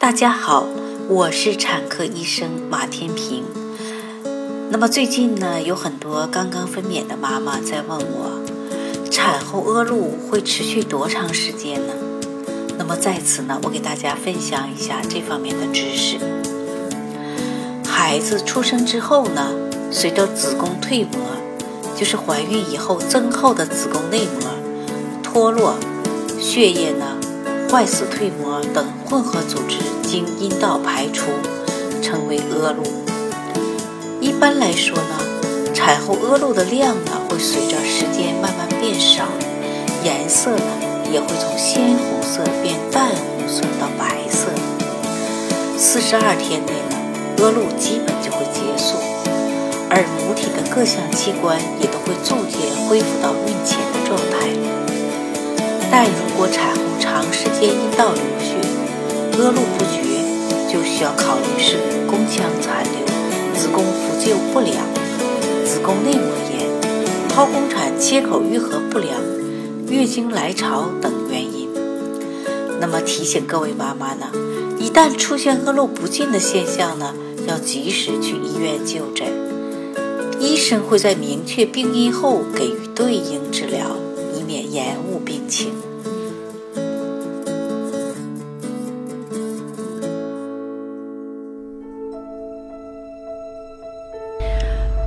大家好，我是产科医生马天平。那么最近呢，有很多刚刚分娩的妈妈在问我，产后恶露会持续多长时间呢？那么在此呢，我给大家分享一下这方面的知识。孩子出生之后呢，随着子宫蜕膜，就是怀孕以后增厚的子宫内膜脱落，血液呢。坏死蜕膜等混合组织经阴道排出，称为恶露。一般来说呢，产后恶露的量呢会随着时间慢慢变少，颜色呢也会从鲜红色变淡红色到白色。四十二天内呢，恶露基本就会结束，而母体的各项器官也都会逐渐恢复到孕前的状态。但如果产后长时间阴道流血、恶露不绝，就需要考虑是宫腔残留、子宫复旧不良、子宫内膜炎、剖宫产切口愈合不良、月经来潮等原因。那么提醒各位妈妈呢，一旦出现恶露不尽的现象呢，要及时去医院就诊，医生会在明确病因后给予对应治疗，延误病情。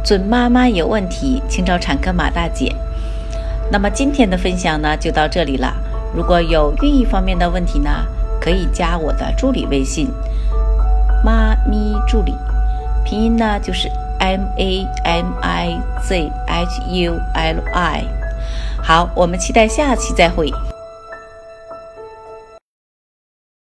准妈妈有问题，请找产科马大姐。那么今天的分享呢，就到这里了。如果有孕育方面的问题呢，可以加我的助理微信“妈咪助理”，拼音呢就是 M A M I Z H U L I。好，我们期待下期再会。